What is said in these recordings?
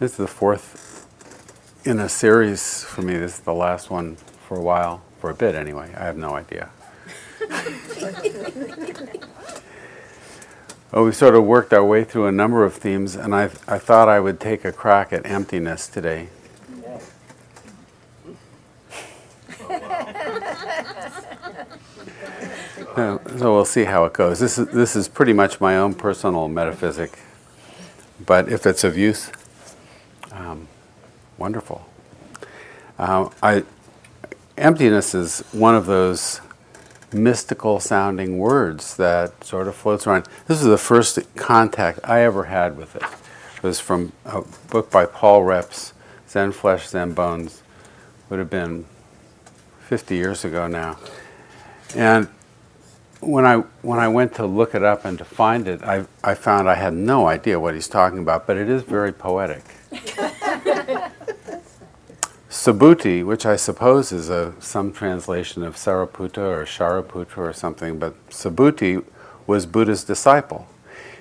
This is the fourth in a series for me. This is the last one for a while, for a bit anyway. I have no idea. well, we sort of worked our way through a number of themes, and I, I thought I would take a crack at emptiness today. so we'll see how it goes. This is, this is pretty much my own personal metaphysic, but if it's of use, wonderful. Um, I, emptiness is one of those mystical sounding words that sort of floats around. This is the first contact I ever had with it. It was from a book by Paul Reps, Zen Flesh, Zen Bones. Would have been 50 years ago now. And when I when I went to look it up and to find it, I I found I had no idea what he's talking about, but it is very poetic. Subhuti, which I suppose is a some translation of Sariputta or Shariputra or something, but Subhuti was Buddha's disciple.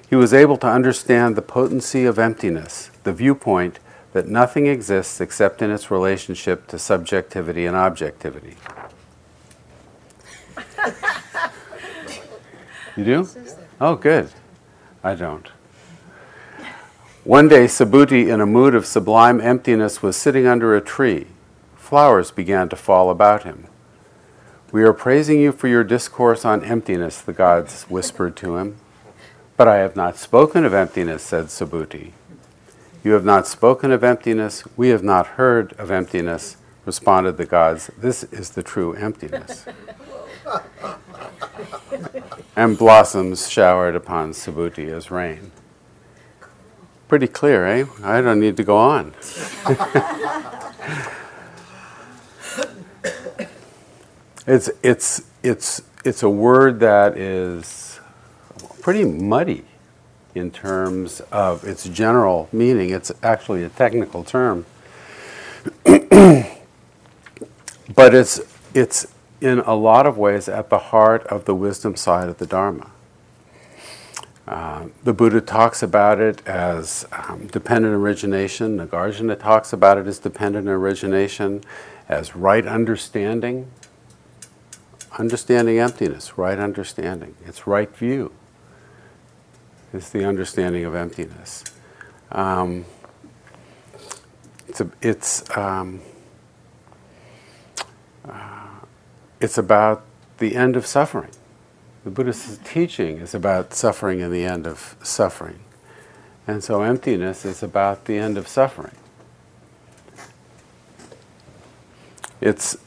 He was able to understand the potency of emptiness, the viewpoint that nothing exists except in its relationship to subjectivity and objectivity. you do? Oh, good. I don't. One day, Subhuti, in a mood of sublime emptiness, was sitting under a tree. Flowers began to fall about him. We are praising you for your discourse on emptiness, the gods whispered to him. But I have not spoken of emptiness, said Subhuti. You have not spoken of emptiness, we have not heard of emptiness, responded the gods. This is the true emptiness. and blossoms showered upon Subhuti as rain. Pretty clear, eh? I don't need to go on. it's, it's, it's, it's a word that is pretty muddy in terms of its general meaning. It's actually a technical term. but it's, it's in a lot of ways at the heart of the wisdom side of the Dharma. Uh, the Buddha talks about it as um, dependent origination. Nagarjuna talks about it as dependent origination, as right understanding. Understanding emptiness, right understanding. It's right view It's the understanding of emptiness. Um, it's a, it's um, uh, it's about the end of suffering. The Buddhist teaching is about suffering and the end of suffering, and so emptiness is about the end of suffering. It's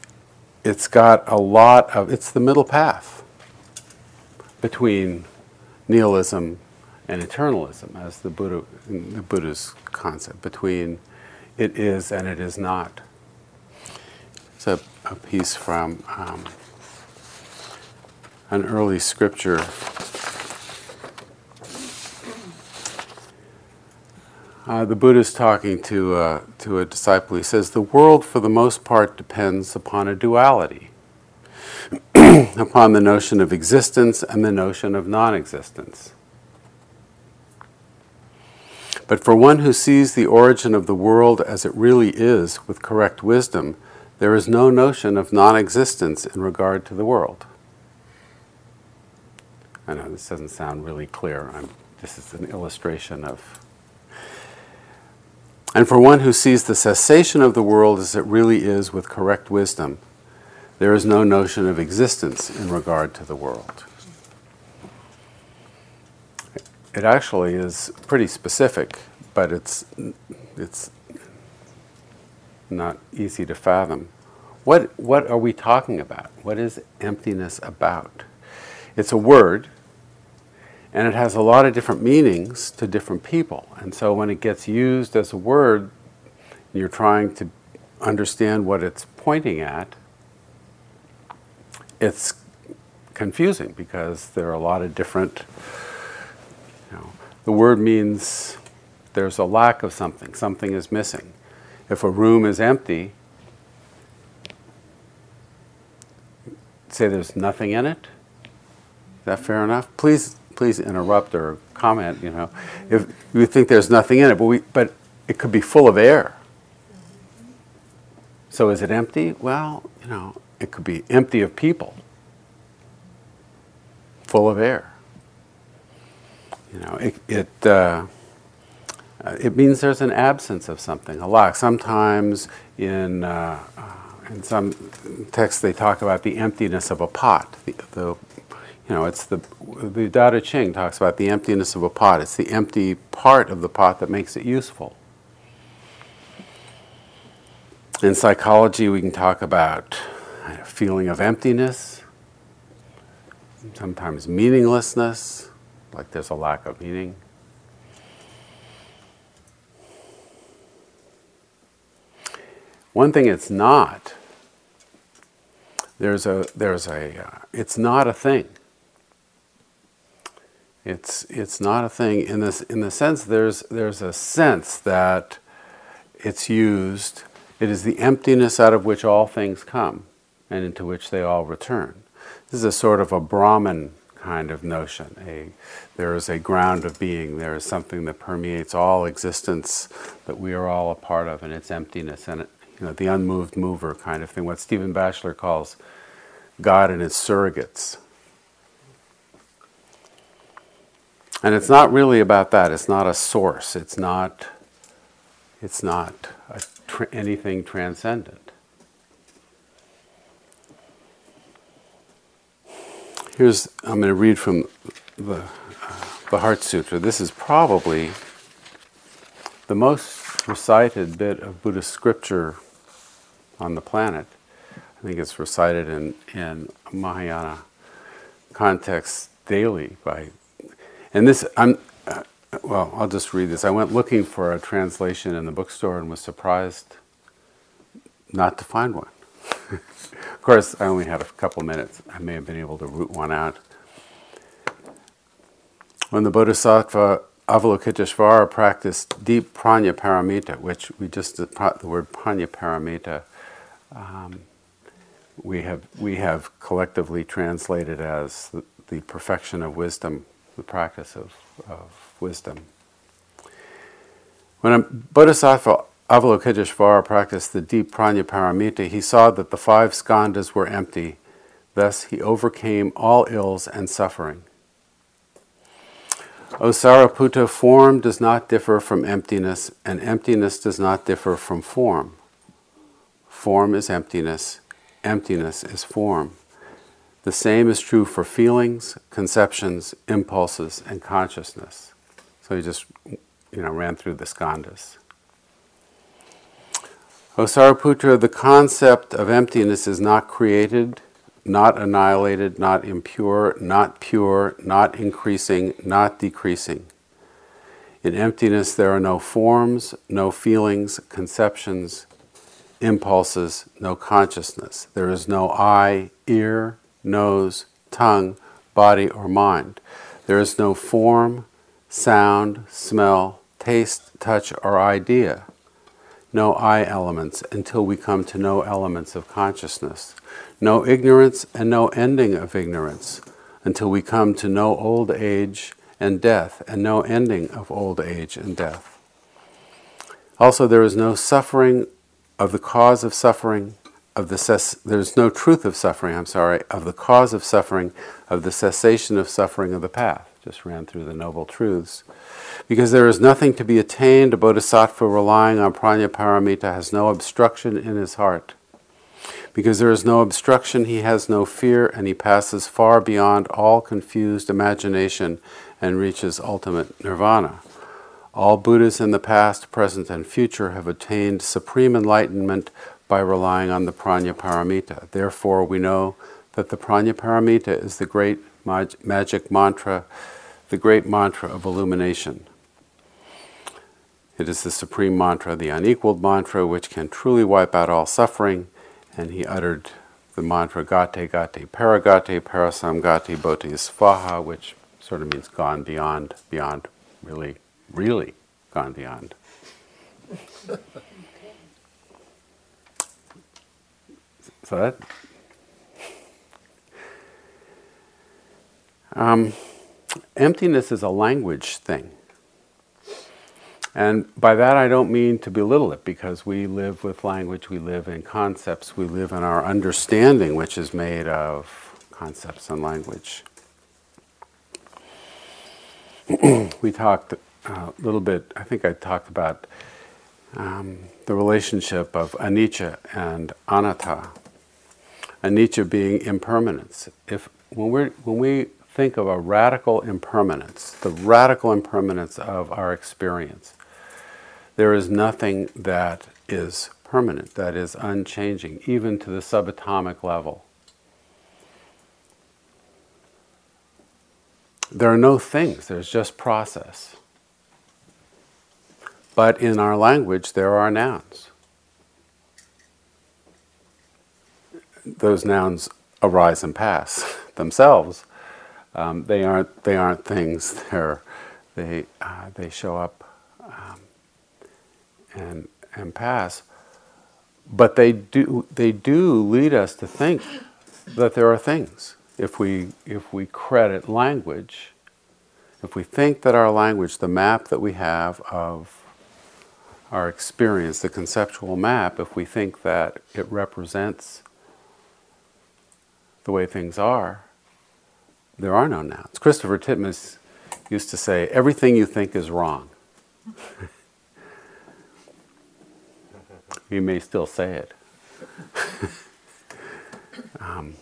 it's got a lot of it's the middle path between nihilism and eternalism as the Buddha, the Buddha's concept between it is and it is not. It's a, a piece from um, an early scripture. Uh, the Buddha is talking to, uh, to a disciple. He says, The world, for the most part, depends upon a duality, upon the notion of existence and the notion of non existence. But for one who sees the origin of the world as it really is with correct wisdom, there is no notion of non existence in regard to the world. I know this doesn't sound really clear. I'm, this is an illustration of. And for one who sees the cessation of the world as it really is with correct wisdom, there is no notion of existence in regard to the world it actually is pretty specific, but it's it's not easy to fathom. What what are we talking about? What is emptiness about? It's a word, and it has a lot of different meanings to different people. And so when it gets used as a word, you're trying to understand what it's pointing at. It's confusing because there are a lot of different the word means there's a lack of something, something is missing. If a room is empty, say there's nothing in it. Is that fair enough? Please, please interrupt or comment. You know, if you think there's nothing in it, but we, but it could be full of air. So is it empty? Well, you know, it could be empty of people, full of air. You know, it it, uh, it means there's an absence of something, a lack. Sometimes in uh, in some texts they talk about the emptiness of a pot. The, the you know, it's the the Tao Te Ching talks about the emptiness of a pot. It's the empty part of the pot that makes it useful. In psychology, we can talk about a feeling of emptiness, sometimes meaninglessness, like there's a lack of meaning. One thing it's not, there's a, there's a, uh, it's not a thing. It's, it's not a thing in, this, in the sense there's, there's a sense that it's used it is the emptiness out of which all things come and into which they all return. This is a sort of a Brahman kind of notion. A, there is a ground of being, there is something that permeates all existence that we are all a part of, and its emptiness, and it, you know, the unmoved mover kind of thing, what Stephen Batchelor calls God and its surrogates. And it's not really about that. It's not a source. It's not. It's not anything transcendent. Here's, I'm going to read from the, uh, the Heart Sutra. This is probably the most recited bit of Buddhist scripture on the planet. I think it's recited in, in Mahayana context daily by, and this, I'm, well, I'll just read this. I went looking for a translation in the bookstore and was surprised not to find one. of course, I only had a couple minutes. I may have been able to root one out. When the Bodhisattva Avalokiteshvara practiced deep prajna paramita, which we just the word prajna paramita, um, we have we have collectively translated as the, the perfection of wisdom, the practice of, of wisdom. When a Bodhisattva Avalokiteshvara practiced the deep prajna paramita, he saw that the five skandhas were empty. Thus, he overcame all ills and suffering. O Sariputta, form does not differ from emptiness, and emptiness does not differ from form. Form is emptiness, emptiness is form. The same is true for feelings, conceptions, impulses, and consciousness. So he just, you know, ran through the skandhas. O Sariputra, the concept of emptiness is not created, not annihilated, not impure, not pure, not increasing, not decreasing. In emptiness, there are no forms, no feelings, conceptions, impulses, no consciousness. There is no eye, ear, nose, tongue, body, or mind. There is no form, sound, smell, taste, touch, or idea. No I elements until we come to no elements of consciousness. No ignorance and no ending of ignorance until we come to no old age and death and no ending of old age and death. Also, there is no suffering of the cause of suffering, of the cess- there's no truth of suffering, I'm sorry, of the cause of suffering, of the cessation of suffering of the path just ran through the Noble Truths. Because there is nothing to be attained, a bodhisattva relying on prajna paramita has no obstruction in his heart. Because there is no obstruction, he has no fear, and he passes far beyond all confused imagination and reaches ultimate nirvana. All Buddhas in the past, present, and future have attained supreme enlightenment by relying on the prajna paramita. Therefore, we know that the prajna paramita is the great mag- magic mantra, the great mantra of illumination. It is the supreme mantra, the unequaled mantra, which can truly wipe out all suffering. And he uttered the mantra Gate Gate Paragate Parasamgate Bodhisvaha, which sort of means gone beyond, beyond, really, really gone beyond. that Um, emptiness is a language thing. And by that, I don't mean to belittle it because we live with language, we live in concepts, we live in our understanding, which is made of concepts and language. we talked a little bit, I think I talked about um, the relationship of anicca and anatta. Anicca being impermanence. If when we when we think of a radical impermanence, the radical impermanence of our experience, there is nothing that is permanent, that is unchanging, even to the subatomic level. There are no things, there's just process. But in our language, there are nouns. Those nouns arise and pass themselves. Um, they aren't. They aren't things. They're. They. Uh, they show up. Um, and and pass. But they do. They do lead us to think that there are things. If we if we credit language, if we think that our language, the map that we have of our experience, the conceptual map, if we think that it represents the way things are, there are no nouns. Christopher Titmuss used to say, everything you think is wrong. you may still say it. um,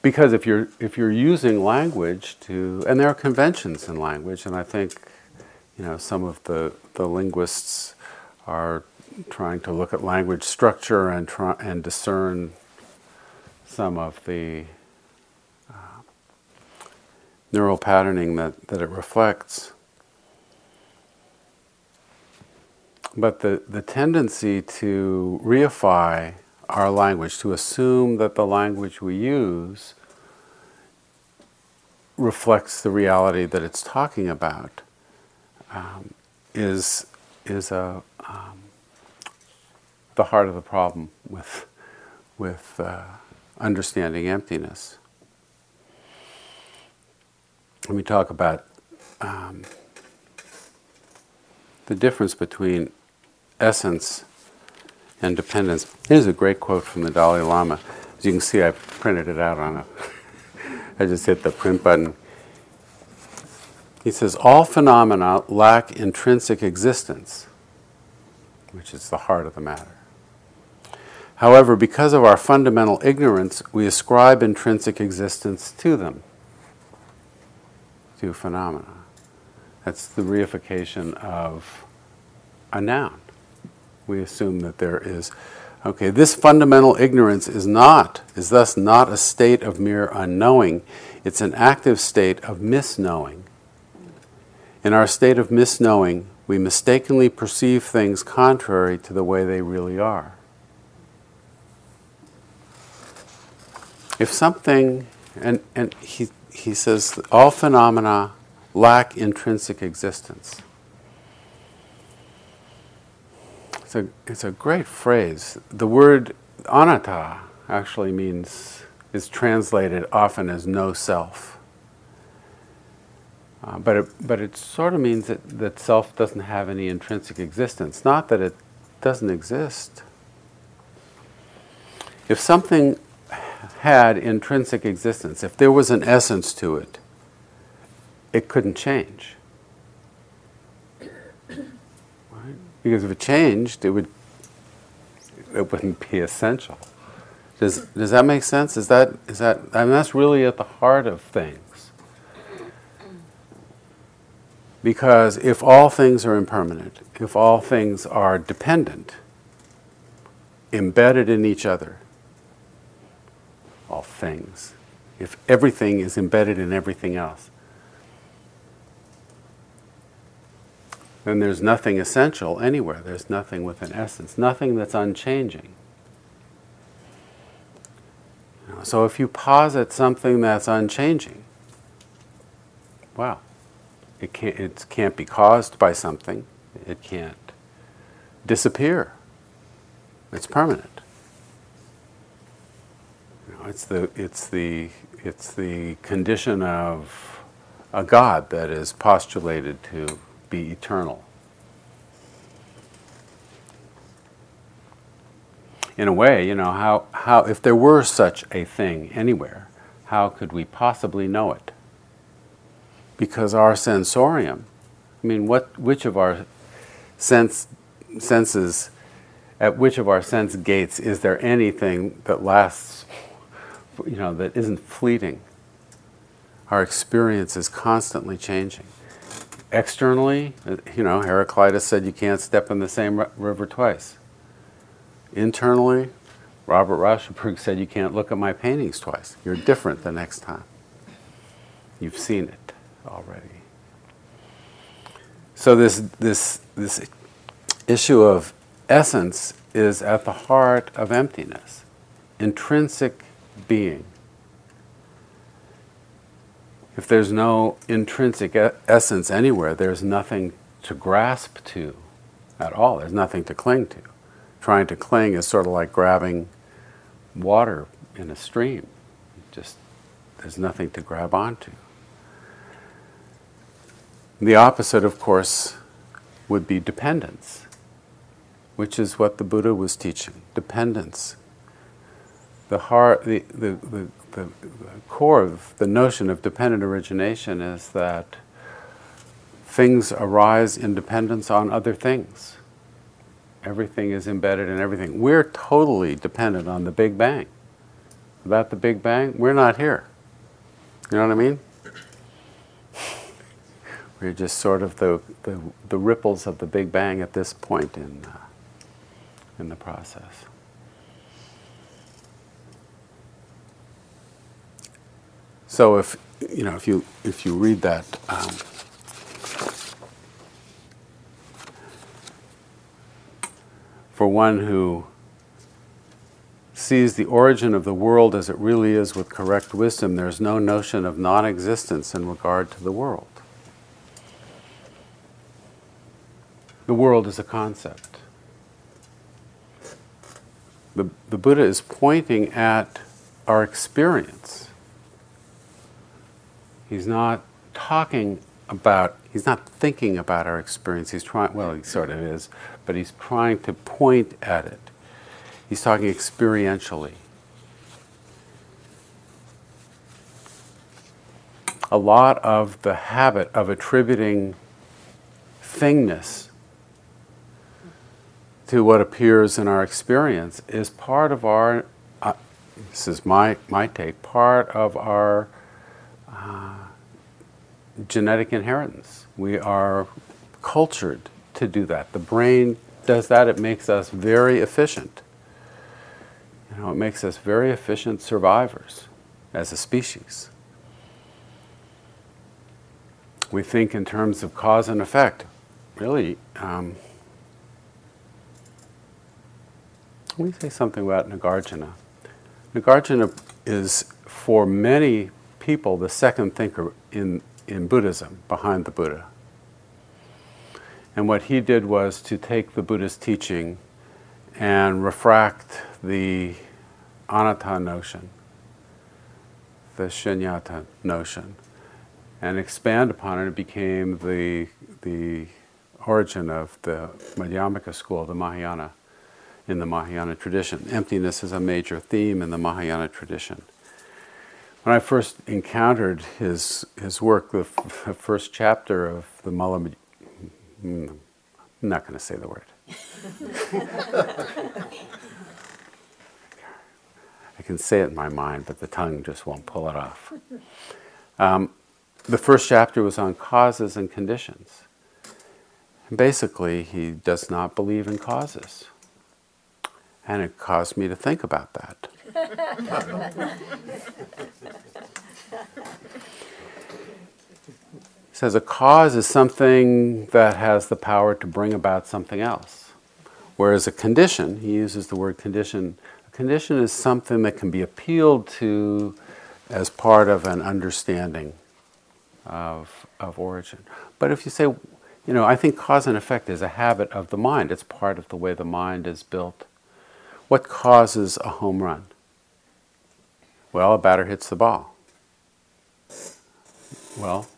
because if you're if you're using language to and there are conventions in language and I think you know, some of the, the linguists are trying to look at language structure and try and discern some of the uh, neural patterning that, that it reflects. But the, the tendency to reify our language, to assume that the language we use reflects the reality that it's talking about, um, is is a um, the heart of the problem with with uh, understanding emptiness. Let me talk about um, the difference between essence and dependence. Here's a great quote from the Dalai Lama. As you can see, I printed it out on a. I just hit the print button. He says, All phenomena lack intrinsic existence, which is the heart of the matter. However, because of our fundamental ignorance, we ascribe intrinsic existence to them, to phenomena. That's the reification of a noun. We assume that there is, okay, this fundamental ignorance is not, is thus not a state of mere unknowing, it's an active state of misknowing. In our state of misknowing, we mistakenly perceive things contrary to the way they really are. If something, and, and he, he says, all phenomena lack intrinsic existence. It's a, it's a great phrase. The word anatta actually means, is translated often as no self. Uh, but, it, but it sort of means that, that self doesn't have any intrinsic existence, not that it doesn't exist. If something had intrinsic existence, if there was an essence to it, it couldn't change. Right? Because if it changed, it would it wouldn't be essential. Does, does that make sense? Is that, is that, I mean, that's really at the heart of things. Because if all things are impermanent, if all things are dependent, embedded in each other, all things, if everything is embedded in everything else, then there's nothing essential anywhere. There's nothing with an essence, nothing that's unchanging. So if you posit something that's unchanging, wow, it can't, it can't be caused by something. It can't disappear. It's permanent. It's the it's the it's the condition of a God that is postulated to be eternal. In a way, you know, how, how, if there were such a thing anywhere, how could we possibly know it? Because our sensorium, I mean, what, which of our sense, senses, at which of our sense gates is there anything that lasts, you know, that isn't fleeting? Our experience is constantly changing. Externally, you know, Heraclitus said you can't step in the same river twice. Internally, Robert Rauschenberg said you can't look at my paintings twice. You're different the next time. You've seen it already. So this this this issue of essence is at the heart of emptiness, intrinsic being. If there's no intrinsic essence anywhere, there's nothing to grasp to at all. There's nothing to cling to. Trying to cling is sort of like grabbing water in a stream. Just there's nothing to grab onto. The opposite, of course, would be dependence, which is what the Buddha was teaching. Dependence. The heart, the, the, the the, core of the notion of dependent origination is that things arise in dependence on other things. Everything is embedded in everything. We're totally dependent on the Big Bang. Without the Big Bang, we're not here. You know what I mean? We're just sort of the, the, the ripples of the Big Bang at this point in, uh, in the process. So if you know if you if you read that. Um, for one who sees the origin of the world as it really is with correct wisdom, there's no notion of non existence in regard to the world. The world is a concept. The, the Buddha is pointing at our experience He's not talking about, he's not thinking about our experience. He's trying, well, he sort of is, but he's trying to point at it. He's talking experientially. A lot of the habit of attributing thingness to what appears in our experience is part of our, uh, this is my, my take, part of our genetic inheritance. We are cultured to do that. The brain does that, it makes us very efficient. You know, it makes us very efficient survivors as a species. We think in terms of cause and effect. Really, um, let me say something about Nagarjuna. Nagarjuna is, for many people, the second thinker in in Buddhism, behind the Buddha. And what he did was to take the Buddha's teaching and refract the anatta notion, the shunyata notion, and expand upon it. It became the, the origin of the Madhyamaka school, the Mahayana, in the Mahayana tradition. Emptiness is a major theme in the Mahayana tradition when I first encountered his his work, the, f- first chapter of the Mala, mm, I'm not going to say the word. I can say it in my mind, but the tongue just won't pull it off. Um, the first chapter was on causes and conditions. And basically, he does not believe in causes. And it caused me to think about that. Says a cause is something that has the power to bring about something else. Whereas a condition, he uses the word condition, a condition is something that can be appealed to as part of an understanding of, of origin. But if you say, you know, I think cause and effect is a habit of the mind, it's part of the way the mind is built. What causes a home run? Well, a batter hits the ball. Well,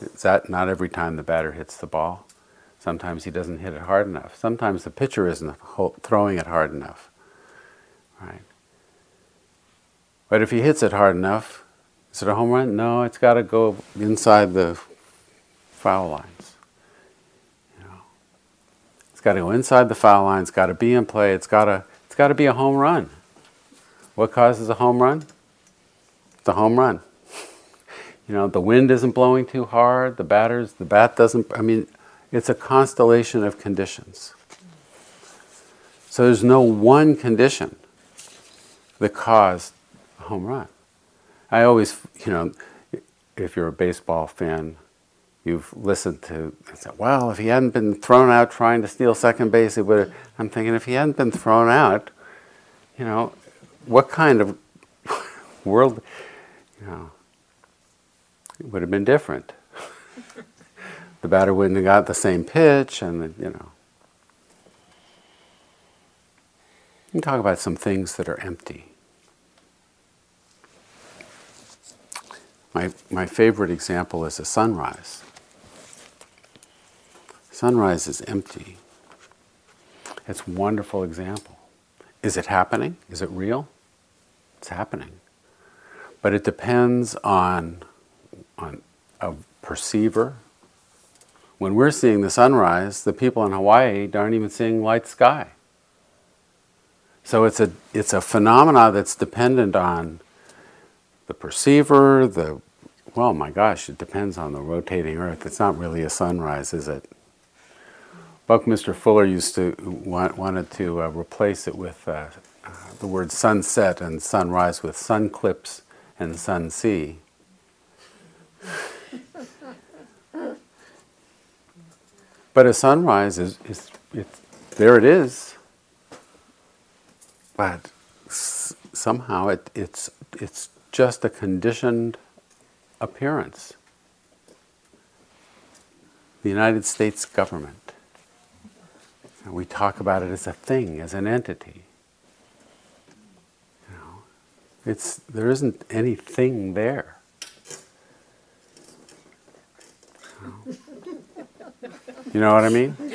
Is that not every time the batter hits the ball? Sometimes he doesn't hit it hard enough. Sometimes the pitcher isn't throwing it hard enough. Right? But if he hits it hard enough, is it a home run? No, it's got to go inside the foul lines. You know, it's got to go inside the foul lines. Got to be in play. It's got to it's got to be a home run. What causes a home run? The home run. You know, the wind isn't blowing too hard. The batters, the bat doesn't. I mean, it's a constellation of conditions. So there's no one condition that caused a home run. I always, you know, if you're a baseball fan, you've listened to and said, well, if he hadn't been thrown out trying to steal second base, it would I'm thinking if he hadn't been thrown out, you know, what kind of world, you know, it would have been different the batter wouldn't have got the same pitch, and you know. You can talk about some things that are empty. My, my favorite example is a sunrise. Sunrise is empty. It's a wonderful example. Is it happening? Is it real? It's happening. But it depends on, on a perceiver, when we're seeing the sunrise, the people in Hawaii aren't even seeing light sky. So it's a, it's a phenomena that's dependent on the perceiver, the, well, my gosh, it depends on the rotating earth. It's not really a sunrise, is it? Buckminster Fuller used to want, wanted to uh, replace it with uh, Uh, the word sunset and sunrise with sunclipse and sun sea. But a sunrise is, is there it is. But s- somehow it, it's, it's just a conditioned appearance. The United States government. we talk about it as a thing, as an entity. You know, it's, there isn't anything there. You know. What I mean?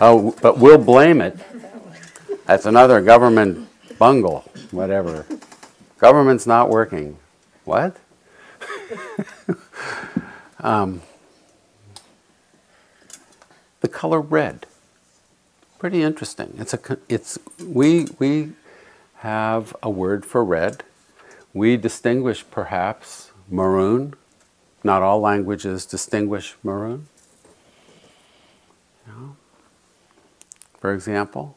Oh, but we'll blame it. That's another government bungle, whatever. Government's not working. What? um, the color red. Pretty interesting. It's a it's we we have a word for red. We distinguish perhaps maroon not all languages distinguish maroon. For example,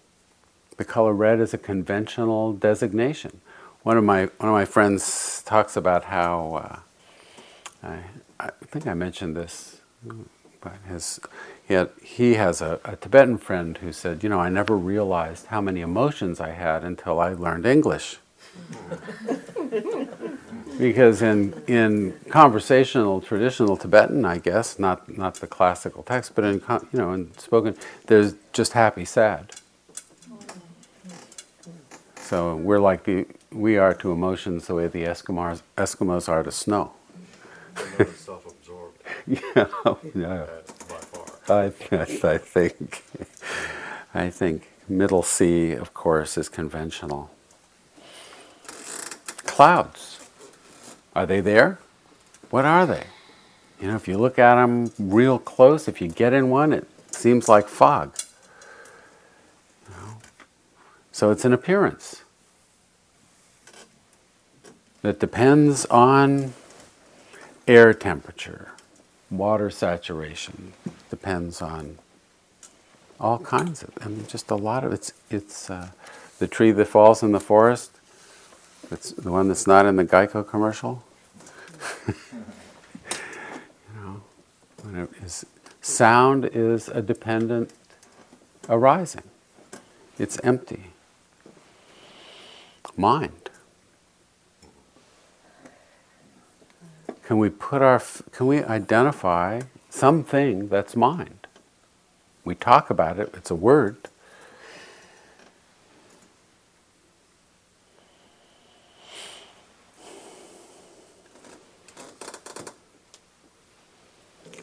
the color red is a conventional designation. One of my one of my friends talks about how uh, I, I think I mentioned this, but his had, he has a, a Tibetan friend who said, you know, I never realized how many emotions I had until I learned English. because in in conversational traditional Tibetan, I guess not not the classical text, but in you know in spoken, there's just happy, sad. So we're like the we are to emotions the way the Eskimos Eskimos are to snow. self-absorbed. yeah, yeah. I, I think I think middle C, of course, is conventional. Clouds are they there? What are they? You know, if you look at them real close, if you get in one, it seems like fog. You know? So it's an appearance that depends on air temperature, water saturation, depends on all kinds of, I mean, just a lot of it's, it's uh, the tree that falls in the forest it's the one that's not in the Geico commercial. you know, when it is, sound is a dependent arising. It's empty. Mind. Can we put our, can we identify something that's mind? We talk about it, it's a word.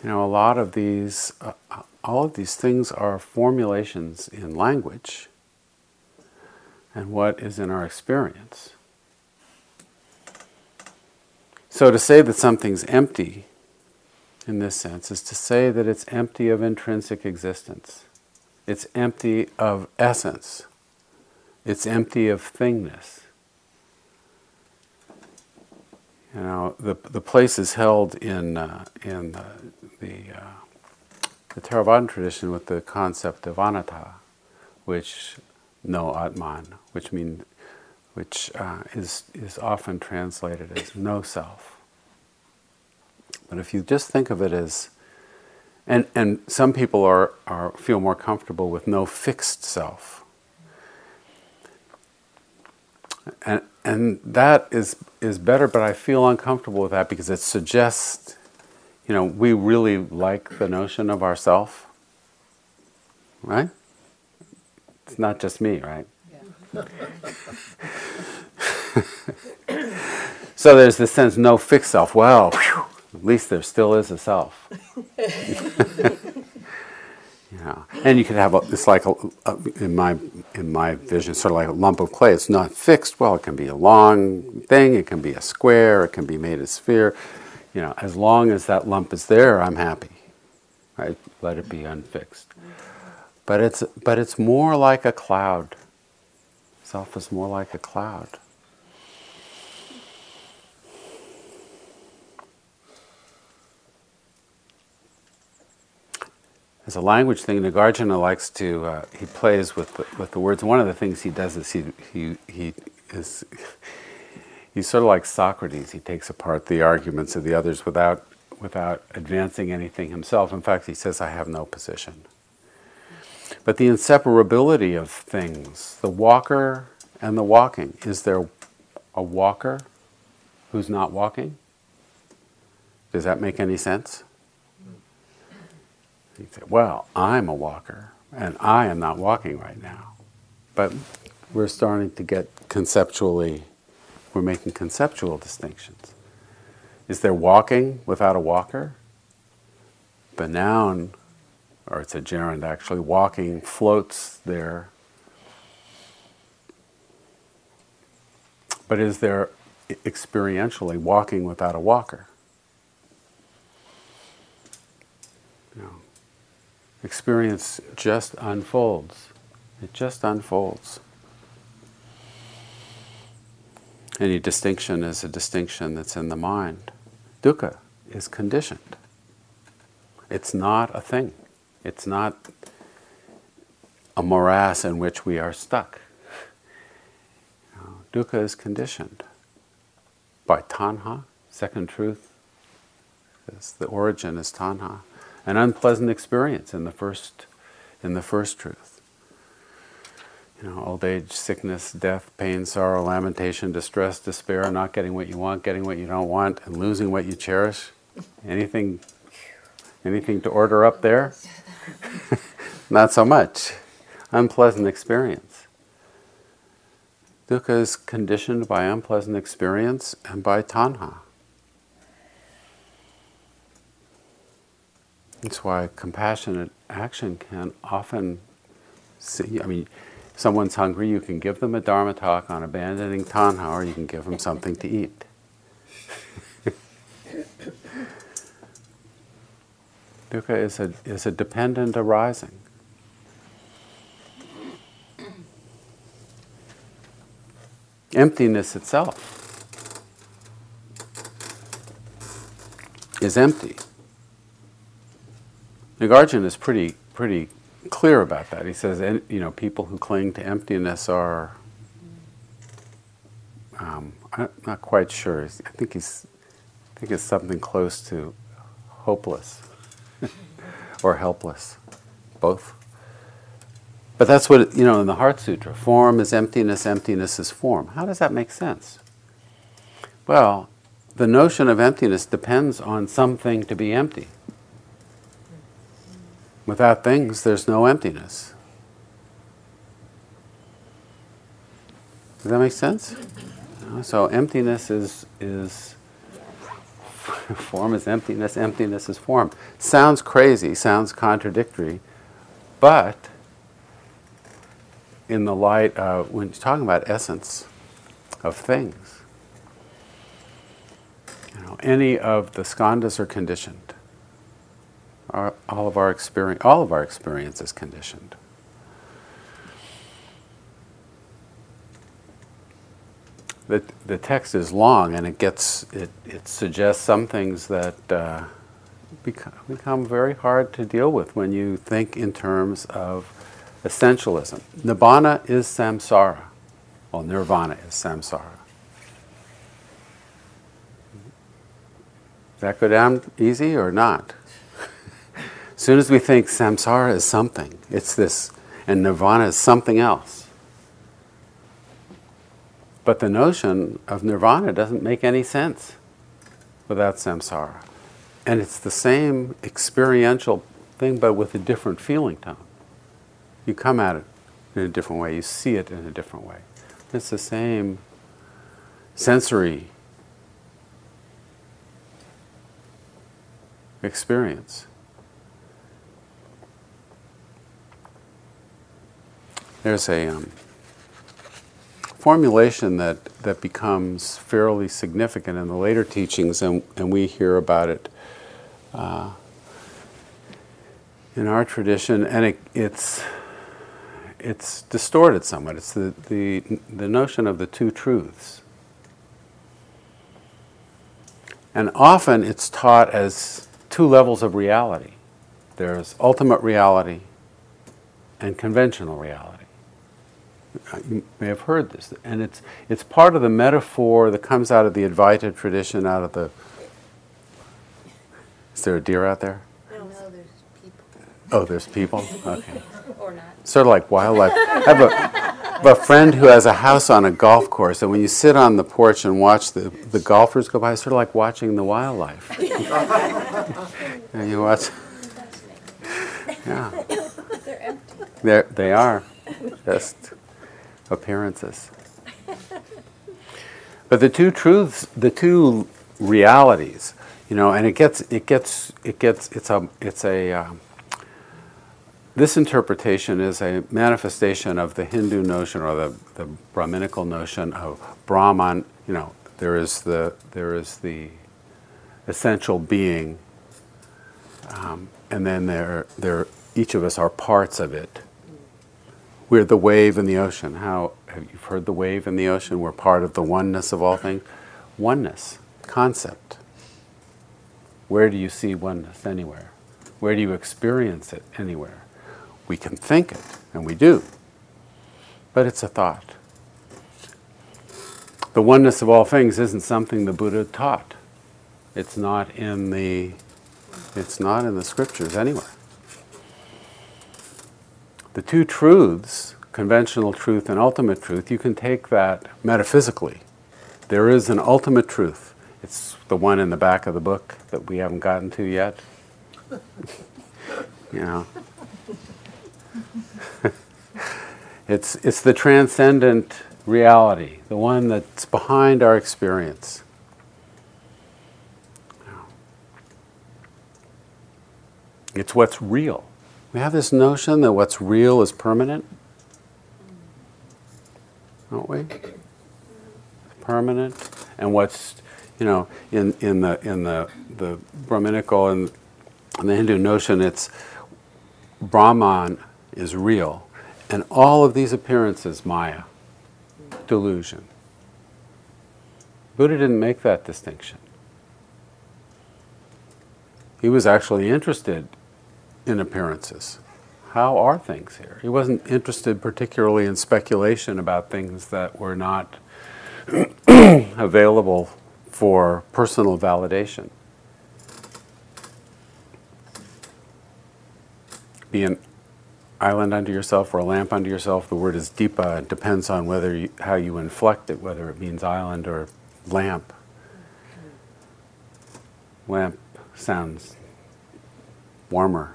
you know, a lot of these, uh, all of these things are formulations in language and what is in our experience. So to say that something's empty in this sense is to say that it's empty of intrinsic existence. It's empty of essence. It's empty of thingness. You know, the, the place is held in, uh, in the, the, uh, the Theravadan tradition with the concept of anatta, which no atman, which mean, which uh, is is often translated as no self. But if you just think of it as, and and some people are, are feel more comfortable with no fixed self. And and that is is better, but I feel uncomfortable with that because it suggests, you know, we really like the notion of ourself, right? It's not just me, right? So there's this sense, no fixed self. Well, whew, at least there still is a self. Yeah, and you could have a, it's like a, a, in my in my vision, sort of like a lump of clay. It's not fixed. Well, it can be a long thing. It can be a square. It can be made a sphere. You know, as long as that lump is there, I'm happy. Right? Let it be unfixed. But it's but it's more like a cloud. Self is more like a cloud. As a language thing, Nagarjuna likes to, uh, he plays with the, with the words. One of the things he does is he, he, he is, he's sort of like Socrates. He takes apart the arguments of the others without, without advancing anything himself. In fact, he says, I have no position. But the inseparability of things, the walker and the walking, is there a walker who's not walking? Does that make any sense? You say, well, I'm a walker, and I am not walking right now. But we're starting to get conceptually, we're making conceptual distinctions. Is there walking without a walker? The noun, or it's a gerund actually, walking floats there. But is there experientially walking without a walker? experience just unfolds. It just unfolds. Any distinction is a distinction that's in the mind. Dukkha is conditioned. It's not a thing. It's not a morass in which we are stuck. dukkha is conditioned by tanha, second truth. The origin is tanha an unpleasant experience in the first in the first truth. You know, old age, sickness, death, pain, sorrow, lamentation, distress, despair, not getting what you want, getting what you don't want, and losing what you cherish. Anything anything to order up there? not so much. Unpleasant experience. Dukkha is conditioned by unpleasant experience and by tanha. That's why compassionate action can often see, I mean, someone's hungry, you can give them a Dharma talk on abandoning tanha, or you can give them something to eat. Dukkha is a, is a dependent arising. Emptiness itself is empty. Nagarjuna is pretty pretty clear about that. He says, you know, people who cling to emptiness are. Um, I'm not quite sure. I think he's, I think it's something close to hopeless or helpless, both. But that's what you know in the Heart Sutra. Form is emptiness. Emptiness is form. How does that make sense? Well, the notion of emptiness depends on something to be empty. Without things, there's no emptiness. Does that make sense? So emptiness is is form is emptiness, emptiness is form. Sounds crazy, sounds contradictory, but in the light of when you're talking about essence of things, you know, any of the skandhas are conditioned. All of our experience, all of our experience is conditioned. The, the text is long and it gets it, it suggests some things that uh, become, become very hard to deal with when you think in terms of essentialism. Nibbana is samsara. Well, nirvana is samsara. Does that go down easy or not? as soon as we think samsara is something, it's this, and nirvana is something else but the notion of nirvana doesn't make any sense without samsara. And it's the same experiential thing, but with a different feeling tone. You come at it in a different way, you see it in a different way. It's the same sensory experience. There's a um, formulation that, that becomes fairly significant in the later teachings, and, and we hear about it uh, in our tradition, and it, it's, it's distorted somewhat. It's the, the, the notion of the two truths. And often it's taught as two levels of reality there's ultimate reality and conventional reality Uh, you may have heard this, and it's it's part of the metaphor that comes out of the Advaita tradition, out of the. Is there a deer out there? No, there's people. Oh, there's people. Okay. or not. Sort of like wildlife. I have a, a friend who has a house on a golf course, and when you sit on the porch and watch the, the golfers go by, it's sort of like watching the wildlife. and you watch. Yeah. They're empty. They're, they are. Just appearances. but the two truths, the two realities, you know, and it gets, it gets, it gets, it's a, it's a. Uh, this interpretation is a manifestation of the Hindu notion or the, the Brahminical notion of Brahman. You know, there is the there is the essential being, um, and then there there each of us are parts of it. We're the wave in the ocean. How have you heard the wave in the ocean? We're part of the oneness of all things. Oneness, concept. Where do you see oneness? Anywhere. Where do you experience it? Anywhere. We can think it, and we do. But it's a thought. The oneness of all things isn't something the Buddha taught. It's not in the it's not in the scriptures anywhere the two truths, conventional truth and ultimate truth, you can take that metaphysically. There is an ultimate truth. It's the one in the back of the book that we haven't gotten to yet. you know. it's, it's the transcendent reality, the one that's behind our experience. It's what's real. We have this notion that what's real is permanent, don't we? Permanent, and what's you know in, in the in the the Brahminical and, and the Hindu notion, it's Brahman is real, and all of these appearances Maya, delusion. Buddha didn't make that distinction. He was actually interested in appearances. How are things here? He wasn't interested particularly in speculation about things that were not available for personal validation. Be an island unto yourself or a lamp unto yourself. The word is deepa. It depends on whether you, how you inflect it, whether it means island or lamp. Lamp sounds warmer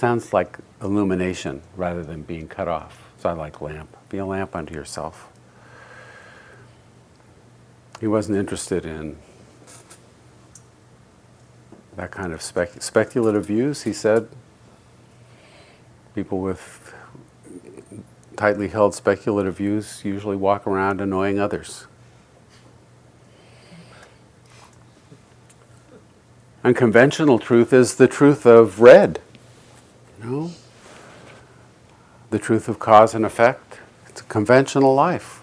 sounds like illumination rather than being cut off. So I like lamp. Be a lamp unto yourself. He wasn't interested in that kind of spec- speculative views, he said, people with tightly held speculative views usually walk around annoying others. Unconventional truth is the truth of red. Know? The truth of cause and effect. It's a conventional life.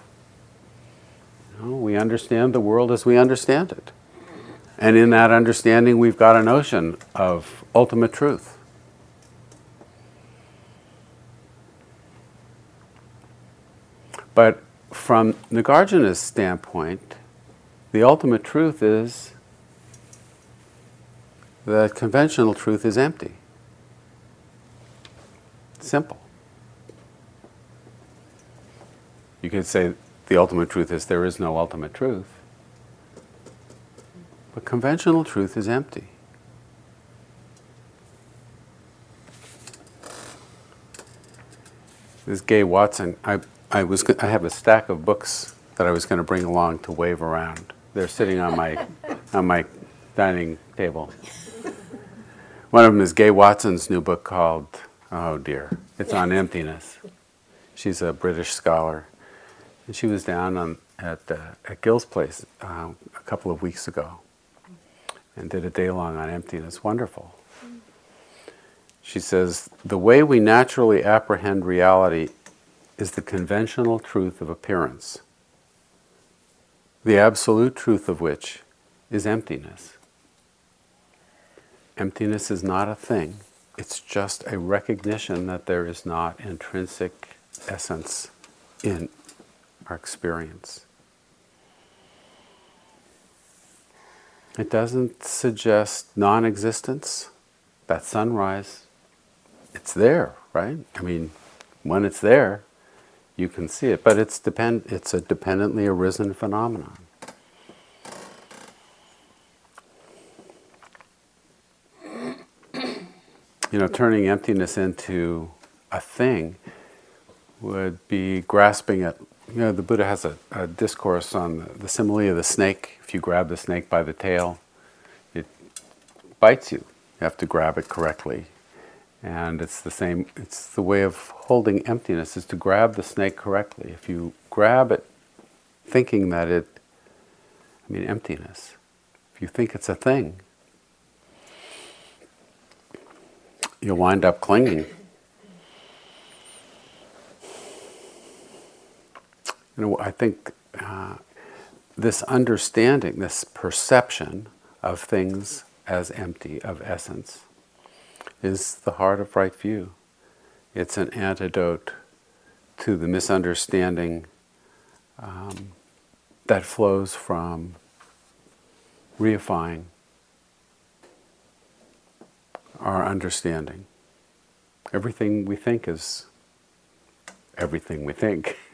Know, we understand the world as we understand it. And in that understanding, we've got a notion of ultimate truth. But from Nagarjuna's standpoint, the ultimate truth is that conventional truth is empty. Simple. You could say the ultimate truth is there is no ultimate truth. But conventional truth is empty. This Gay Watson, I, I, was, I have a stack of books that I was going to bring along to wave around. They're sitting on my, on my dining table. One of them is Gay Watson's new book called, oh dear, it's on emptiness. She's a British scholar. And she was down on, at, uh, at Gil's place uh, a couple of weeks ago and did a day long on emptiness. Wonderful. She says, The way we naturally apprehend reality is the conventional truth of appearance, the absolute truth of which is emptiness. Emptiness is not a thing, it's just a recognition that there is not intrinsic essence in our experience. It doesn't suggest non existence. That sunrise, it's there, right? I mean, when it's there, you can see it, but it's, depend, it's a dependently arisen phenomenon. You know, turning emptiness into a thing would be grasping at you know, the Buddha has a, a discourse on the, the, simile of the snake. If you grab the snake by the tail, it bites you. You have to grab it correctly. And it's the same, it's the way of holding emptiness is to grab the snake correctly. If you grab it thinking that it, I mean, emptiness, if you think it's a thing, you'll wind up clinging you know, I think uh, this understanding, this perception of things as empty, of essence, is the heart of right view. It's an antidote to the misunderstanding um, that flows from reifying our understanding. Everything we think is everything we think.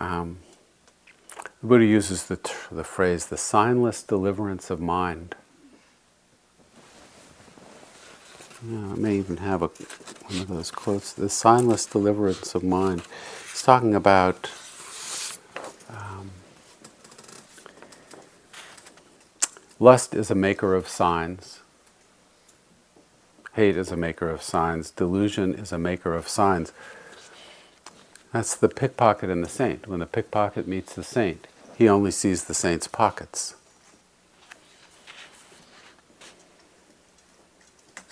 Um, the Buddha uses the, the phrase, the signless deliverance of mind. Yeah, I may even have a, one of those quotes, the signless deliverance of mind. He's talking about um, lust is a maker of signs. Hate is a maker of signs. Delusion is a maker of signs. That's the pickpocket and the saint. When the pickpocket meets the saint, he only sees the saint's pockets.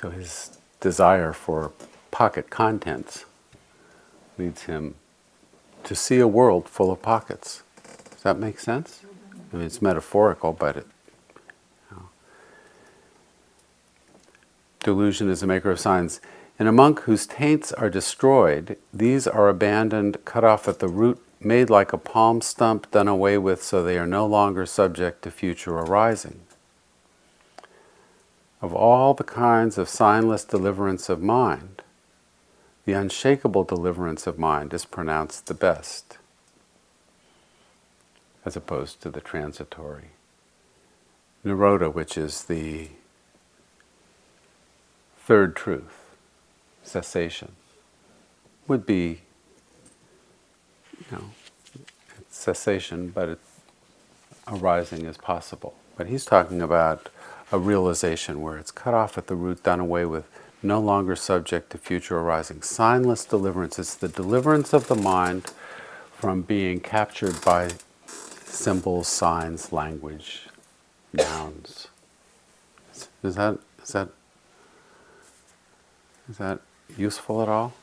So his desire for pocket contents leads him to see a world full of pockets. Does that make sense? I mean, it's metaphorical, but it, you know. Delusion is a maker of signs. In a monk whose taints are destroyed, these are abandoned, cut off at the root, made like a palm stump, done away with so they are no longer subject to future arising. Of all the kinds of signless deliverance of mind, the unshakable deliverance of mind is pronounced the best, as opposed to the transitory. Nirodha, which is the third truth cessation would be, you know, cessation, but it, arising is possible. But he's talking about a realization where it's cut off at the root, done away with, no longer subject to future arising. Signless deliverance. It's the deliverance of the mind from being captured by symbols, signs, language, nouns. Is that is that is that useful at all?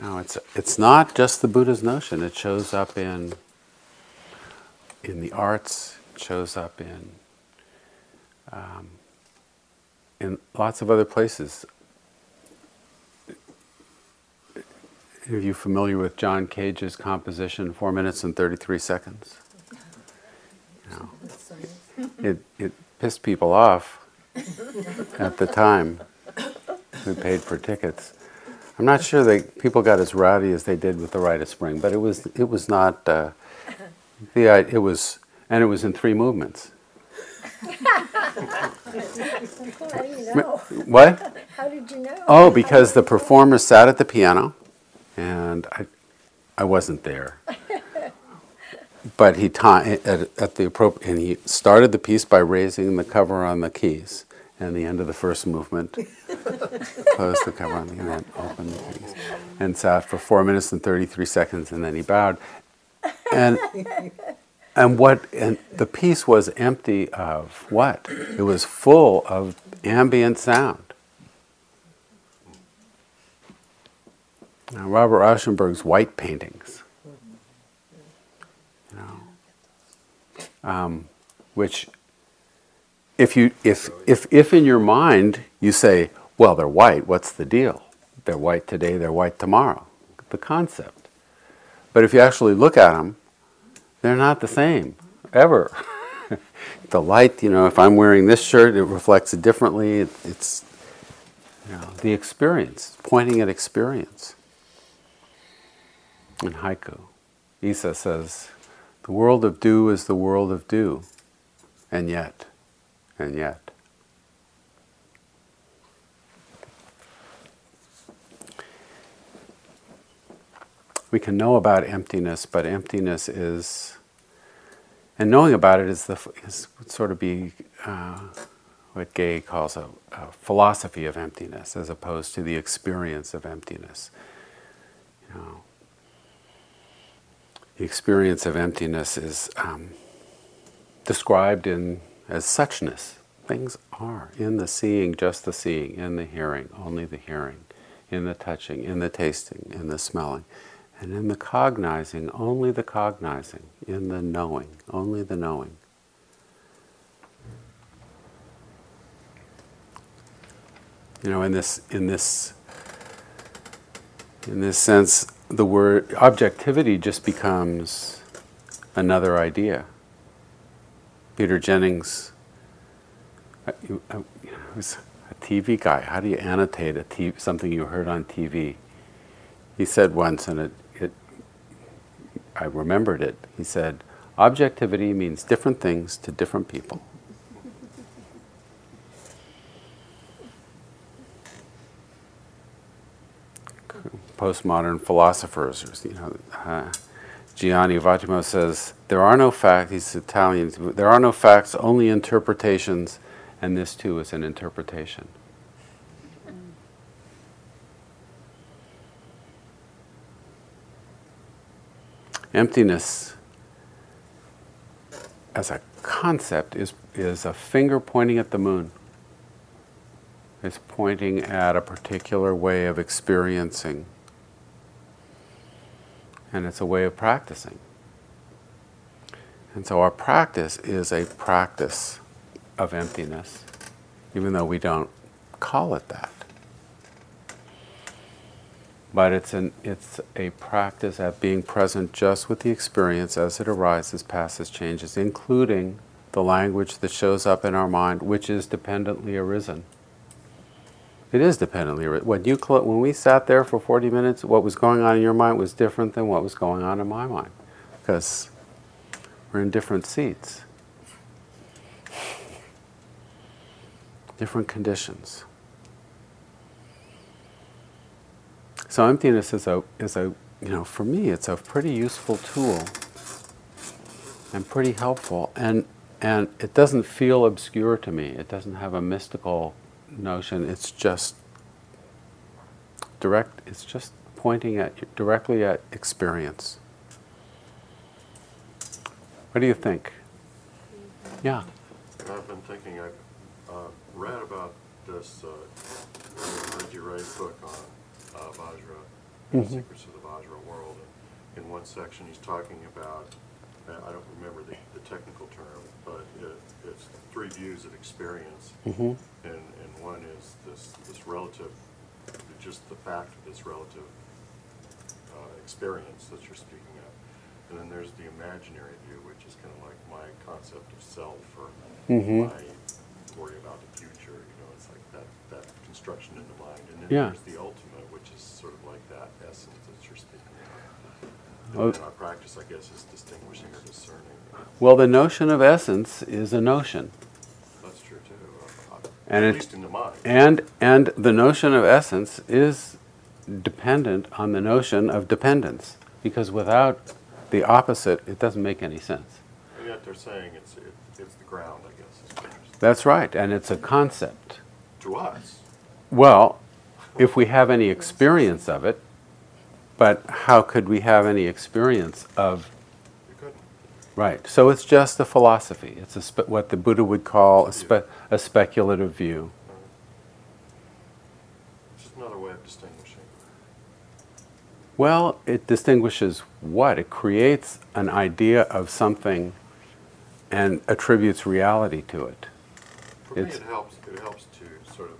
No, it's it's not just the Buddha's notion. It shows up in in the arts. It shows up in um, in lots of other places. Are you familiar with John Cage's composition, Four Minutes and 33 Seconds? No. It, it pissed people off at the time who paid for tickets. I'm not sure that people got as rowdy as they did with the Rite of Spring, but it was it was not uh, the it was and it was in three movements. How do you know? What? How did you know? Oh, because the performer sat at the piano, and I, I wasn't there. But he ti- at, at the appropriate, and he started the piece by raising the cover on the keys, and the end of the first movement, closed the cover on the and then opened the keys, and sat for four minutes and thirty three seconds, and then he bowed, and and what and the piece was empty of what? It was full of ambient sound. Now, Robert Rauschenberg's white paintings, know, um, which, if you if if if in your mind you say, well, they're white, what's the deal? They're white today, they're white tomorrow. The concept. But if you actually look at them, they're not the same ever. the light, you know, if I'm wearing this shirt, it reflects it differently. It, it's you know, the experience, pointing at experience. In haiku, Isa says, "The world of dew is the world of dew, and yet, and yet." We can know about emptiness, but emptiness is, and knowing about it is the is sort of be uh, what Gay calls a, a philosophy of emptiness, as opposed to the experience of emptiness. You know, the experience of emptiness is um, described in as suchness. Things are in the seeing, just the seeing, in the hearing, only the hearing, in the touching, in the tasting, in the smelling, and in the cognizing, only the cognizing, in the knowing, only the knowing. You know, in this, in this, in this sense, the word objectivity just becomes another idea. Peter Jennings uh, you- uh, was a TV guy. How do you annotate a TV, something you heard on TV? He said once, and it, it, I remembered it. He said, "Objectivity means different things to different people." Postmodern philosophers. You know, uh, Gianni Vattimo says there are no facts. He's Italian. There are no facts, only interpretations, and this too is an interpretation. Emptiness, as a concept, is is a finger pointing at the moon. It's pointing at a particular way of experiencing and it's a way of practicing. And so our practice is a practice of emptiness, even though we don't call it that. But it's, an, it's a practice at being present just with the experience as it arises, passes, changes, including the language that shows up in our mind, which is dependently arisen. It is dependently. When, you when we sat there for 40 minutes, what was going on in your mind was different than what was going on in my mind. Because we're in different seats, different conditions. So emptiness is a, is a you know, for me, it's a pretty useful tool and pretty helpful. And, and it doesn't feel obscure to me. It doesn't have a mystical notion. It's just direct, it's just pointing at directly at experience. What do you think? Yeah. I've been thinking, I've uh, read about this, uh, Reggie Ray's book on uh, Vajra, The Mhm. Secrets of the Vajra World. And in one section, he's talking about, I don't remember the, the technical term, but it, it's three views of experience. Mm-hmm. And, and one is this, this relative, just the fact of this relative uh, experience that you're speaking of. And then there's the imaginary view, which is kind of like my concept of self or Mhm. my worry about the future, it's like that, that construction in the mind. And then Yeah. there's the ultimate, which is sort of like that essence that you're speaking of. Oh. And then our practice, I guess, is distinguishing or discerning. Well, the notion of essence is a notion. That's true too, uh, And at it- least in the mind. And, and the notion of essence is dependent on the notion of dependence. Because without the opposite, it doesn't make any sense. And yet they're saying it's, it, it's the ground, I guess, is what you're That's right, and it's a concept. To us. Well, if we have any experience of it, but how could we have any experience of. Right. So it's just a philosophy. It's a spe- what the Buddha would call a, spe- a speculative view. It's just another way of distinguishing. Well, it distinguishes what? It creates an idea of something and attributes reality to it. For me, it helps, it helps to sort of,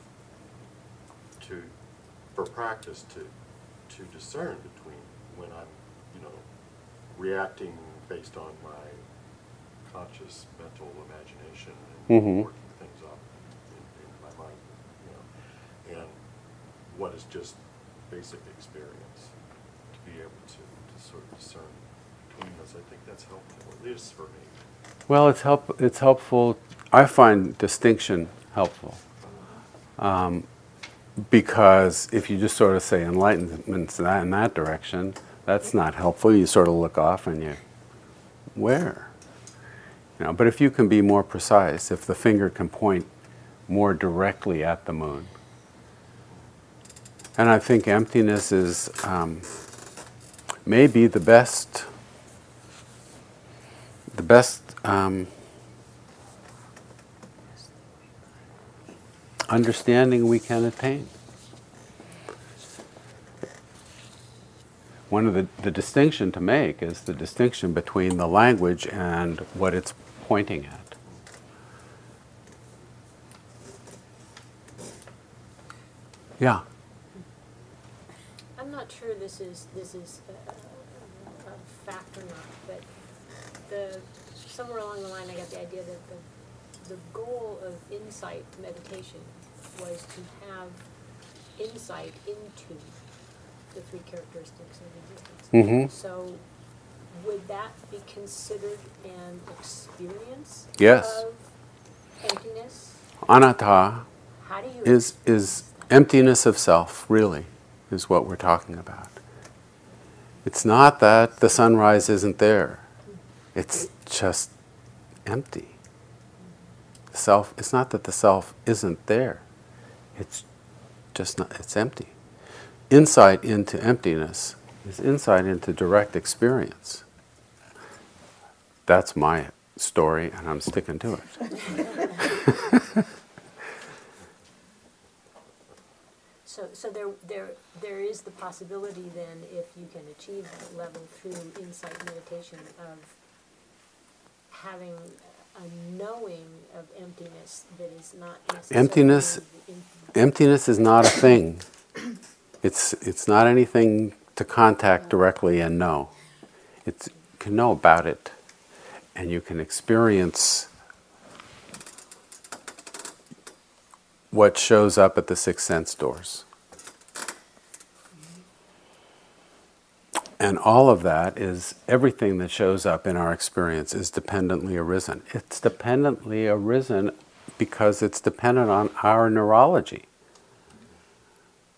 to, for practice, to, to discern between when I'm, you know, reacting based on my conscious mental imagination and Mhm. working things up in, in my mind, you know, and what is just basic experience, to be able to, to sort of discern between those. I think that's helpful, at least for me. Well, it's help. It's helpful. I find distinction helpful um, because if you just sort of say enlightenment's that in that direction, that's not helpful. You sort of look off and you, where, you know. But if you can be more precise, if the finger can point more directly at the moon, and I think emptiness is um, maybe the best the best um, understanding we can attain. One of the, the distinction to make is the distinction between the language and what it's pointing at. Yeah. I'm not sure this is, this is a, a- fact or not, but the, somewhere along the line, I got the idea that the, the goal of insight meditation was to have insight into the three characteristics of existence. Mhm. So would that be considered an experience Yes. of emptiness? Anatta How do you? is, is emptiness of self, really, is what we're talking about. It's not that the sunrise isn't there, it's just empty. Self, it's not that the self isn't there, it's just not, it's empty. Insight into emptiness is insight into direct experience. That's my story, and I'm sticking to it. So, so there, there, there is the possibility then, if you can achieve that level through insight meditation of having a knowing of emptiness that is not. Emptiness- emptiness is not a thing. It's, it's not anything to contact directly and know. It's, you can know about it, and you can experience what shows up at the six sense doors. And all of that is everything that shows up in our experience is dependently arisen. It's dependently arisen because it's dependent on our neurology.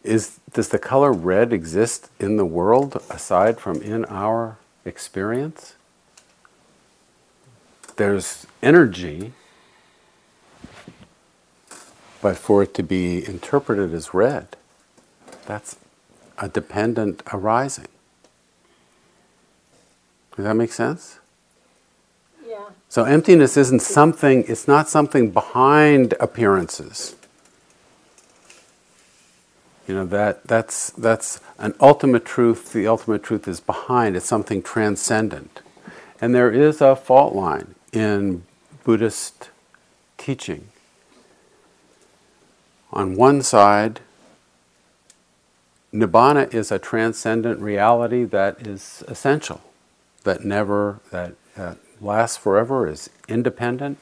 is does the color red exist in the world aside from in our experience? There's energy, but for it to be interpreted as red, that's a dependent arising. Does that make sense? Yeah, So emptiness isn't something, it's not something behind appearances. You know, that, that's, that's an ultimate truth. The ultimate truth is behind, it's something transcendent. And there is a fault line in Buddhist teaching. On one side, Nibbana is a transcendent reality that is essential, that never, that, that lasts forever, is independent,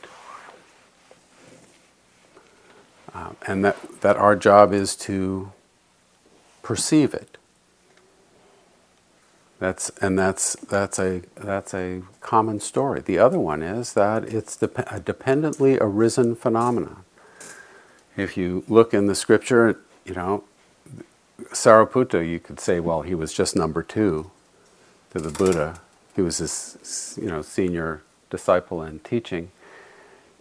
uh, and that, that our job is to perceive it. That's, and that's, that's, a, that's a common story. The other one is that it's dep- a dependently arisen phenomenon. If you look in the scripture, you know, Sariputta, you could say, well, he was just number two to the Buddha. He was his, you know, senior disciple in teaching.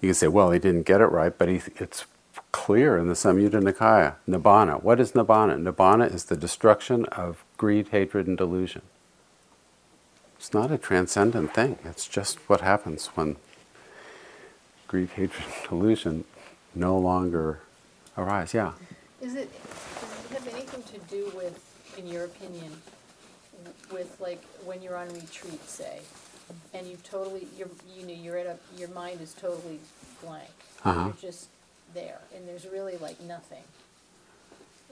You could say, well, he didn't get it right, but he, it's clear in the Samyutta Nikaya. Nibbana. What is Nibbana? Nibbana is the destruction of greed, hatred, and delusion. It's not a transcendent thing. It's just what happens when greed, hatred, and delusion no longer arise. Yeah. Is it, does it have anything to do with, in your opinion, with like when you're on retreat, say, and you totally, you're, you know, you're at a, your mind is totally blank. Uh-huh. You're just there, and there's really like nothing.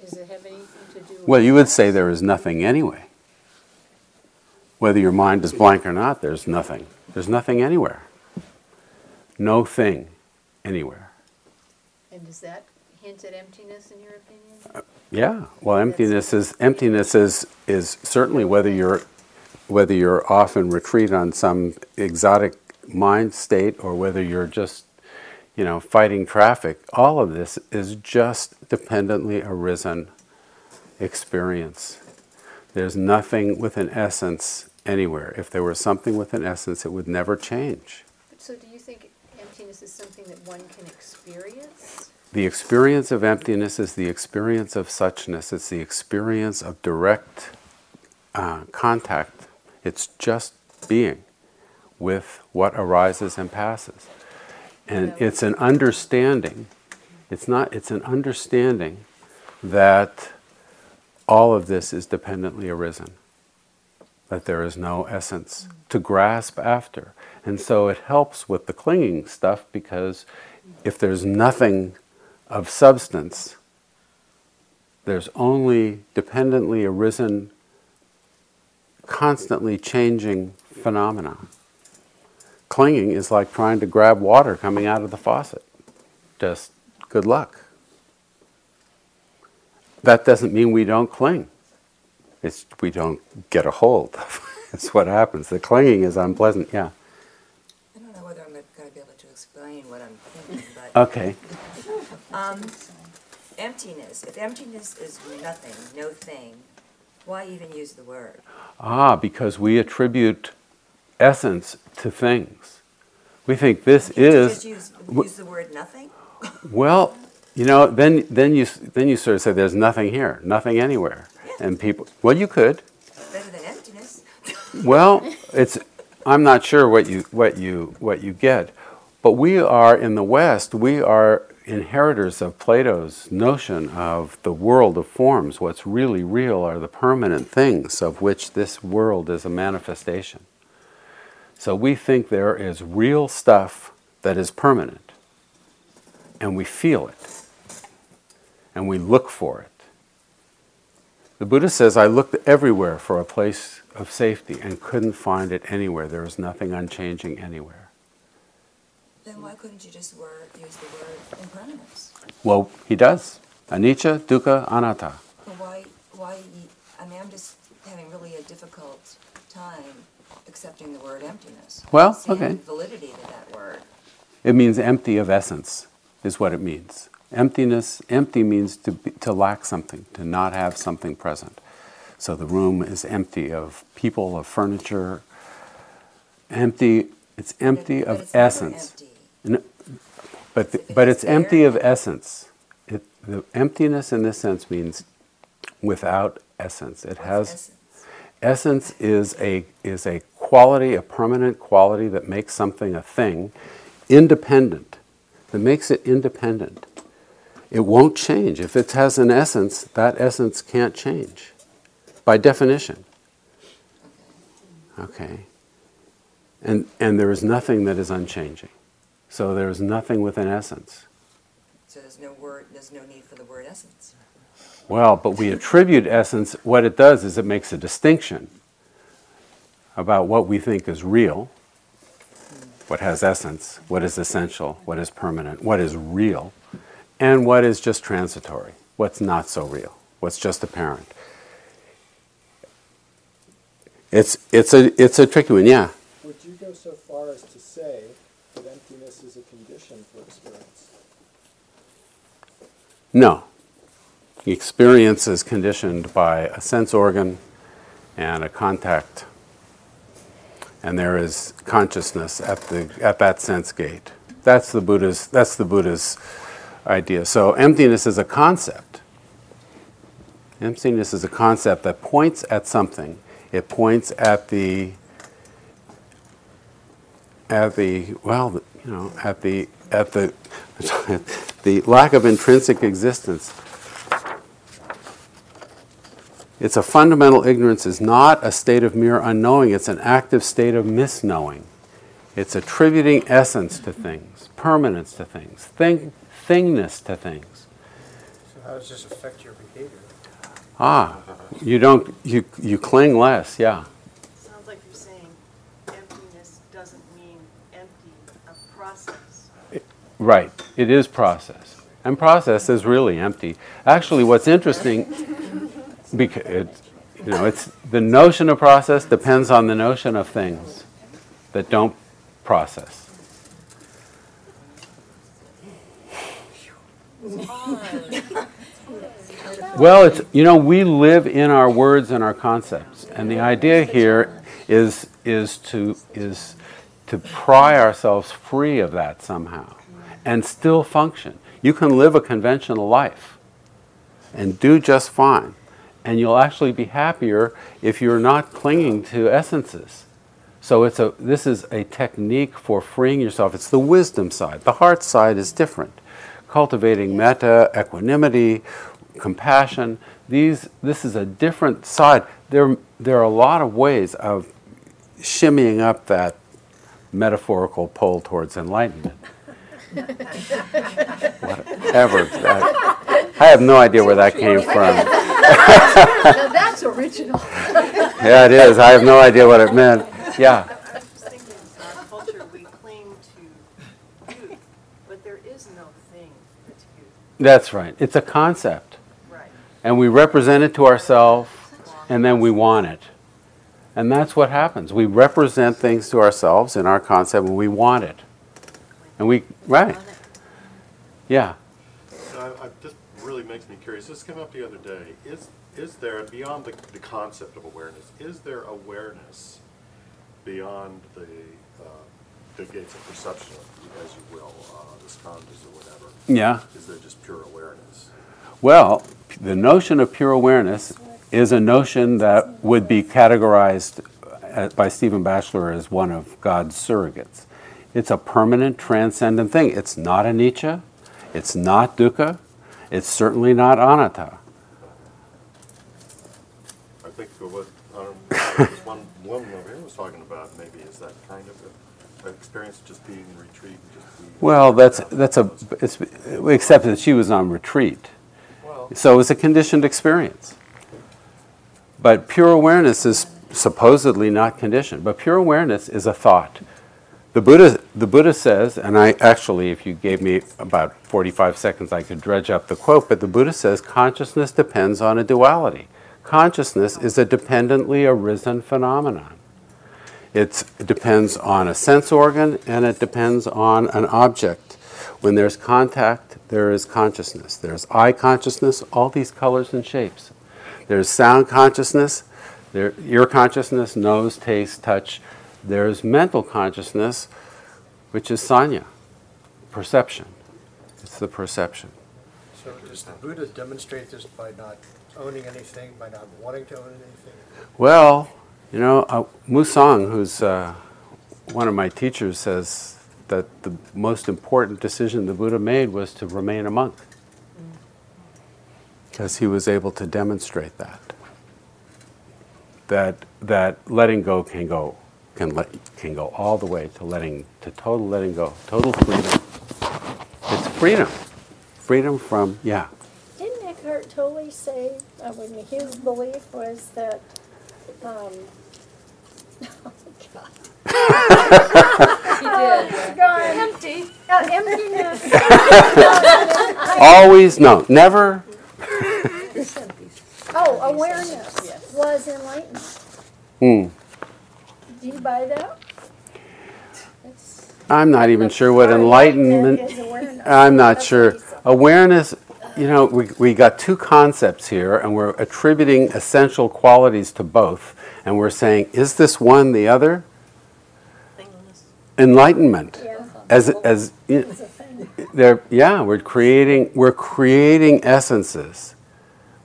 Does it have anything to do with? Well, you would say there is nothing anyway. Whether your mind is blank or not, there's nothing. There's nothing anywhere. No thing anywhere. And does that hint at emptiness in your opinion? Yeah. Well, emptiness is emptiness is is certainly whether you're whether you're off in retreat on some exotic mind state or whether you're just you know fighting traffic. All of this is just dependently arisen experience. There's nothing with an essence anywhere. If there were something with an essence, it would never change. So do you think emptiness is something that one can experience? The experience of emptiness is the experience of suchness. It's the experience of direct uh, contact. It's just being with what arises and passes. And it's an understanding. It's not, it's an understanding that all of this is dependently arisen, that there is no essence to grasp after. And so it helps with the clinging stuff because if there's nothing of substance, there's only dependently arisen, constantly changing phenomena. Clinging is like trying to grab water coming out of the faucet. Just good luck. That doesn't mean we don't cling. It's we don't get a hold. That's what happens. The clinging is unpleasant. Yeah. I don't know whether I'm going to be able to explain what I'm thinking, but Okay. Um, emptiness. If emptiness is nothing, no thing, why even use the word? Ah, because we attribute essence to things. We think this you is just use, use the word nothing? well, you know. Then then you then you sort of say there's nothing here, nothing anywhere, and people. Well, you could. Better than emptiness. Well, it's. I'm not sure what you what you what you get, but we are in the West. We are inheritors of Plato's notion of the world of forms. What's really real are the permanent things of which this world is a manifestation. So we think there is real stuff that is permanent, and we feel it, and we look for it. The Buddha says, I looked everywhere for a place of safety and couldn't find it anywhere. There was nothing unchanging anywhere. Then why couldn't you just word, use the word impermanence? Well, he does. Anicca, dukkha, anatta. Well, why, why, I mean, I'm just having really a difficult time accepting the word emptiness. Well, Seeing okay. validity to that word. It means empty of essence, is what it means. Emptiness, empty means to, be, to lack something, to not have something present. So the room is empty of people, of furniture, empty, it's empty But of it's essence. empty. N- But, the- but it's empty of essence. It, the emptiness in this sense means without essence. It has essence? essence is a is a quality, a permanent quality that makes something a thing, independent. That makes it independent. It won't change. If it has an essence, that essence can't change, by definition. Okay. And and there is nothing that is unchanging. So there is nothing with an essence. So there's no word, there's no need for the word essence. Well, but we attribute essence, what it does is it makes a distinction about what we think is real, what has essence, what is essential, what is permanent, what is real, and what is just transitory, what's not so real, what's just apparent. It's, it's, a, it's a tricky one, yeah. Would you go so far as to say emptiness is a condition for experience? No. Experience is conditioned by a sense organ and a contact. And there is consciousness at, the, at that sense gate. That's the Buddha's, that's the Buddha's idea. So emptiness is a concept. Emptiness is a concept that points at something. It points at the at the well, you know, at the at the the lack of intrinsic existence. It's a fundamental ignorance is not a state of mere unknowing, it's an active state of misknowing. It's attributing essence to things, permanence to things, thing, thingness to things. So how does this affect your behavior? Ah, you don't you you cling less, yeah. Sounds like you're saying emptiness doesn't mean empty of process. Right. It is process. And process is really empty. Actually, what's interesting, because it, you know, it's the notion of process depends on the notion of things that don't process. Well, it's you know we live in our words and our concepts, and the idea here is is to is to pry ourselves free of that somehow, and still function. You can live a conventional life, and do just fine, and you'll actually be happier if you're not clinging to essences. So it's a this is a technique for freeing yourself. It's the wisdom side. The heart side is different. Cultivating metta, equanimity, compassion. These this is a different side. There there are a lot of ways of shimmying up that metaphorical pole towards enlightenment. Whatever. That, I have no idea where that came from. Now that's original. Yeah, it is. I have no idea what it meant. Yeah. I was thinking, our culture, we cling to youth, but there is no thing that's youth. That's right. It's a concept. Right. And we represent it to ourselves, and then we want it. And that's what happens. We represent things to ourselves in our concept, and we want it. And we, right. Yeah. I, I, this really makes me curious. This came up the other day. Is is there beyond the, the concept of awareness? Is there awareness beyond the uh, the gates of perception, as you will, uh, the skandhas or whatever? Yeah. Is there just pure awareness? Well, the notion of pure awareness is a notion that would be categorized uh, by Stephen Batchelor as one of God's surrogates. It's a permanent, transcendent thing. It's not anicca, it's not dukkha, it's certainly not anatta. I think what um, one woman over here was talking about maybe is that kind of a, an experience just being in retreat, just being. Well, that's that's a it's, except that she was on retreat, Well, so was a conditioned experience. But pure awareness is supposedly not conditioned. But pure awareness is a thought. The Buddha the Buddha says, and I actually, if you gave me about forty five seconds, I could dredge up the quote. But the Buddha says consciousness depends on a duality. Consciousness is a dependently arisen phenomenon. It's, it depends on a sense organ and it depends on an object. When there's contact, there is consciousness. There's eye consciousness, all these colors and shapes. There's sound consciousness, there, ear consciousness, nose, taste, touch. There's mental consciousness, which is sanya, perception. It's the perception. So does the Buddha demonstrate this by not owning anything, by not wanting to own anything? Well, you know, uh, Mu Soeng, who's uh, one of my teachers, says that the most important decision the Buddha made was to remain a monk. Because he was able to demonstrate that. That, that letting go can go, can, let, can go all the way to letting, to total letting go, total freedom. It's freedom. Freedom from, yeah. Didn't Eckhart Tolle say, uh, when his belief was that, um, oh God. He did. God, Empty. uh, emptiness. Always, no, never, Oh, awareness Yes. was enlightenment. hmm. Do you buy that? I'm not even sure what enlightenment. is. I'm not That's sure. what he said. Awareness, you know, we, we got two concepts here, and we're attributing essential qualities to both. And we're saying, is this one the other? Enlightenment. Yeah, As, as, it's a thing. they're, yeah, we're creating, we're creating essences,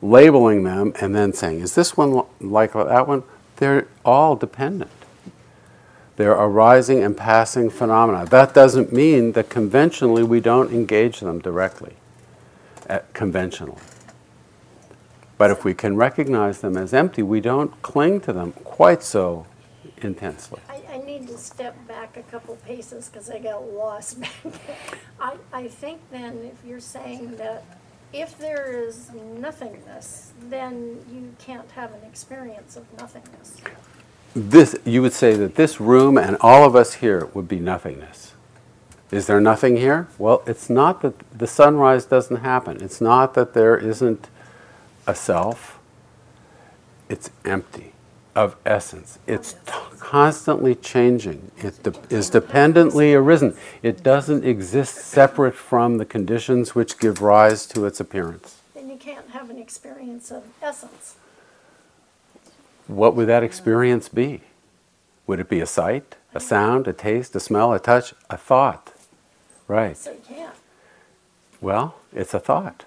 labeling them, and then saying, is this one like that one? They're all dependent. They're arising and passing phenomena. That doesn't mean that conventionally we don't engage them directly, uh, conventionally. But if we can recognize them as empty, we don't cling to them quite so intensely. I, I need to step back a couple paces because I got lost. I, I think then if you're saying that if there is nothingness, then you can't have an experience of nothingness. This, you would say that this room and all of us here would be nothingness. Is there nothing here? Well, it's not that the sunrise doesn't happen. It's not that there isn't a self. It's empty of essence. It's t- constantly changing. It de- is dependently arisen. It doesn't exist separate from the conditions which give rise to its appearance. Then you can't have an experience of essence. What would that experience be? Would it be a sight, a sound, a taste, a smell, a touch, a thought? Right. So you can't. Well, it's a thought.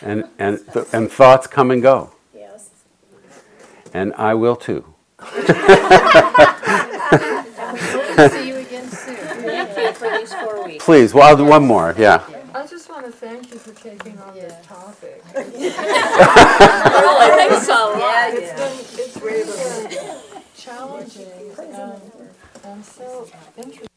And, and, and thoughts come and go. Yes. And I will too. See you again soon. Thank you for these four weeks. Please, well, I'll do one more, yeah. I just want to thank you for taking on this Yeah. topic. I think so. Yeah, It's yeah. been, it's really challenging and, and um, so interesting.